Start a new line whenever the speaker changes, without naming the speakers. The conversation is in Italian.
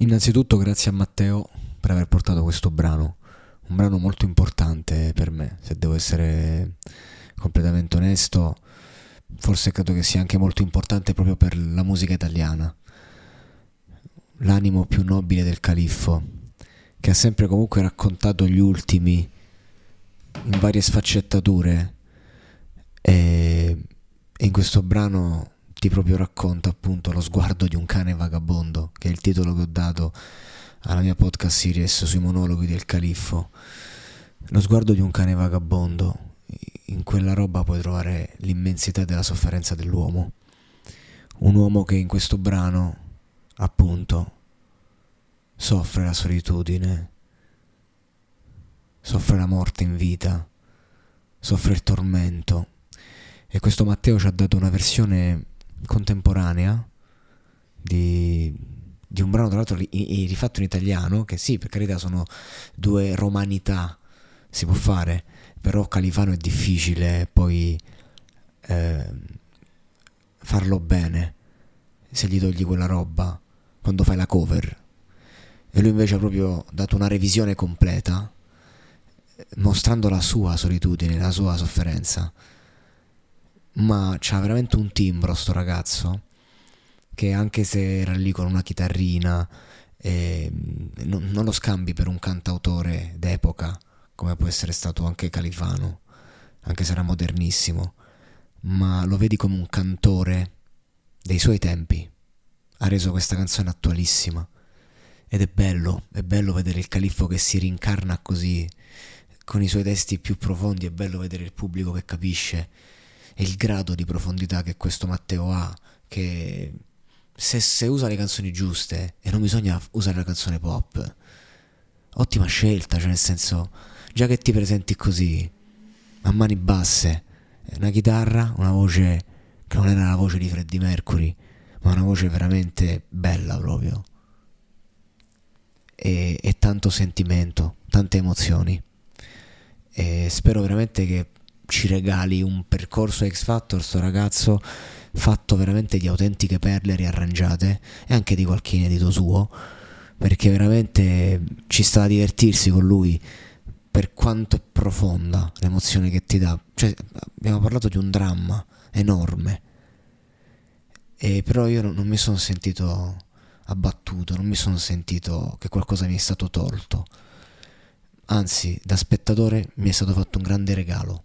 Innanzitutto grazie a Matteo per aver portato questo brano, un brano molto importante per me, se devo essere completamente onesto, forse credo che sia anche molto importante proprio per la musica italiana. L'animo più nobile del califfo, che ha sempre comunque raccontato gli ultimi in varie sfaccettature e in questo brano ti proprio racconta appunto lo sguardo di un cane vagabondo, che è il titolo che ho dato alla mia podcast series sui monologhi del califfo. Lo sguardo di un cane vagabondo, in quella roba puoi trovare l'immensità della sofferenza dell'uomo. Un uomo che in questo brano, appunto, soffre la solitudine, soffre la morte in vita, soffre il tormento. E questo Matteo ci ha dato una versione contemporanea di, di un brano tra l'altro rifatto in italiano, che sì, per carità sono due romanità, si può fare, però Califano è difficile poi eh, farlo bene se gli togli quella roba quando fai la cover. E lui invece ha proprio dato una revisione completa, mostrando la sua solitudine, la sua sofferenza ma c'ha veramente un timbro sto ragazzo? Che anche se era lì con una chitarrina eh, non, non, lo scambi per un cantautore d'epoca come può essere stato anche Califano anche se era modernissimo. Ma lo vedi come un cantore dei suoi tempi. Ha reso questa canzone attualissima. Ed è bello, è bello vedere il califfo che si rincarna così con i suoi testi più profondi, è bello vedere il pubblico che capisce e il grado di profondità che questo Matteo ha, che se, se usa le canzoni giuste e non bisogna usare la canzone pop, ottima scelta, cioè nel senso, già che ti presenti così, a mani basse, una chitarra, una voce che non era la voce di Freddie Mercury, ma una voce veramente bella proprio. E, e tanto sentimento, tante emozioni. E spero veramente che ci regali un percorso X Factor, sto ragazzo fatto veramente di autentiche perle riarrangiate e anche di qualche inedito suo, perché veramente ci sta a divertirsi con lui per quanto è profonda l'emozione che ti dà. Cioè, abbiamo parlato di un dramma enorme, e però io non, mi sono sentito abbattuto, non mi sono sentito che qualcosa mi è stato tolto. Anzi, da spettatore mi è stato fatto un grande regalo.